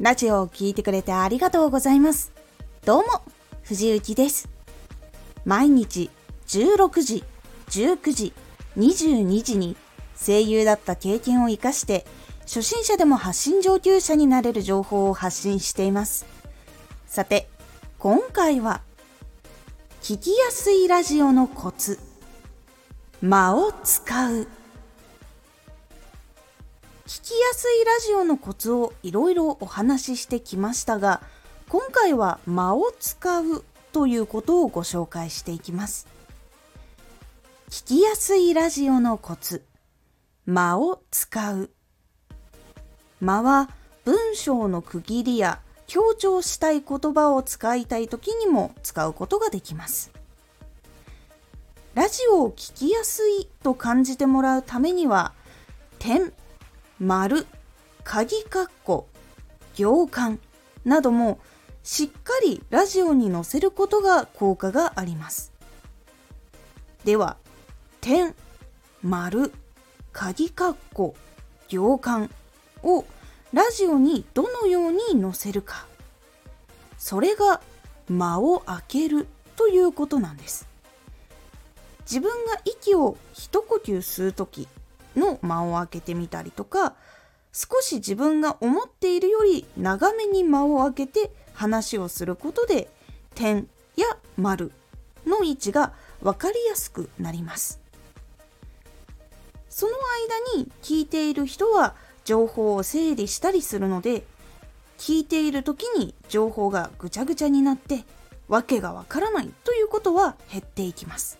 ラジオを聴いてくれてありがとうございます。どうも、藤幸です。毎日16時、19時、22時に声優だった経験を活かして初心者でも発信上級者になれる情報を発信しています。さて、今回は聞きやすいラジオのコツ間を使う聞きやすいラジオのコツをいろいろお話ししてきましたが、今回は間を使うということをご紹介していきます。聞きやすいラジオのコツ、間を使う。間は文章の区切りや強調したい言葉を使いたい時にも使うことができます。ラジオを聞きやすいと感じてもらうためには、点、丸、鍵括弧、行間などもしっかりラジオに載せることが効果があります。では、点、丸、鍵括弧、行間をラジオにどのように載せるか。それが間を空けるということなんです。自分が息を一呼吸吸う時の間を空けてみたりとか少し自分が思っているより長めに間を空けて話をすることで点や丸の位置が分かりやすくなります。その間に聞いている人は情報を整理したりするので聞いている時に情報がぐちゃぐちゃになって訳がわからないということは減っていきます。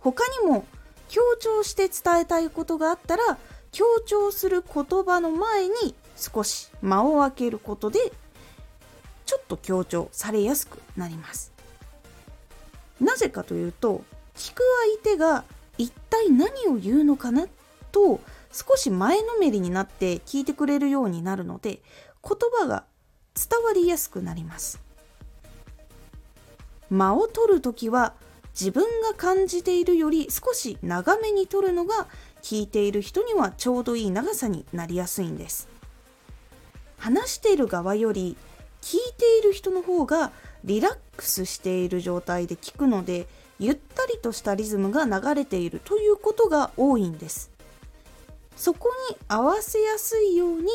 他にも強調して伝えたいことがあったら強調する言葉の前に少し間を空けることでちょっと強調されやすくなります。なぜかというと聞く相手が一体何を言うのかなと少し前のめりになって聞いてくれるようになるので言葉が伝わりやすくなります。間を取るときは自分が感じているより少し長めに撮るのが聞いている人にはちょうどいい長さになりやすいんです。話している側より聞いている人の方がリラックスしている状態で聞くのでゆったりとしたリズムが流れているということが多いんです。そこに合わせやすいように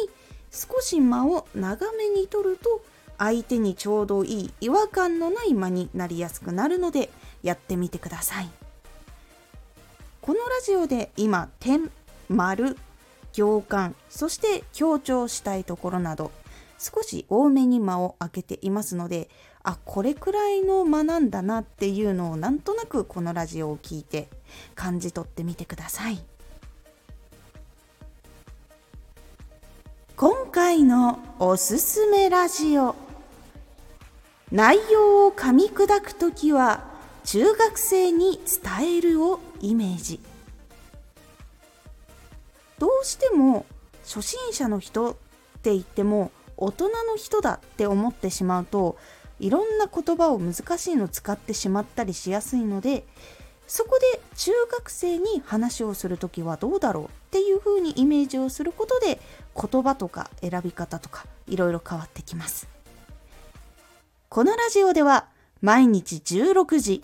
少し間を長めに取ると相手にちょうどいい違和感のない間になりやすくなるのでやってみてください。このラジオで今点丸行間そして強調したいところなど少し多めに間を空けていますのであこれくらいの間なんだなっていうのをなんとなくこのラジオを聞いて感じ取ってみてください。今回のおすすめラジオ。内容を噛み砕くときは中学生に伝えるをイメージ。どうしても初心者の人って言っても大人の人だって思ってしまうといろんな言葉を難しいの使ってしまったりしやすいのでそこで中学生に話をする時はどうだろうっていう風にイメージをすることで言葉とか選び方とかいろいろ変わってきます。このラジオでは毎日16時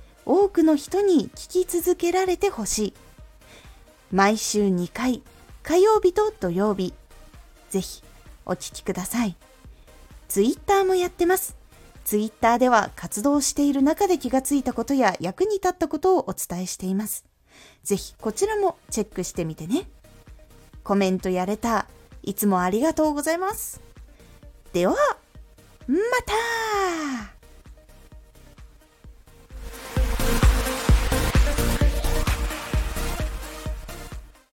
多くの人に聞き続けられてほしい。毎週2回、火曜日と土曜日。ぜひお聞きください。ツイッターもやってます。ツイッターでは活動している中で気がついたことや役に立ったことをお伝えしています。ぜひこちらもチェックしてみてね。コメントやれた、いつもありがとうございます。では、また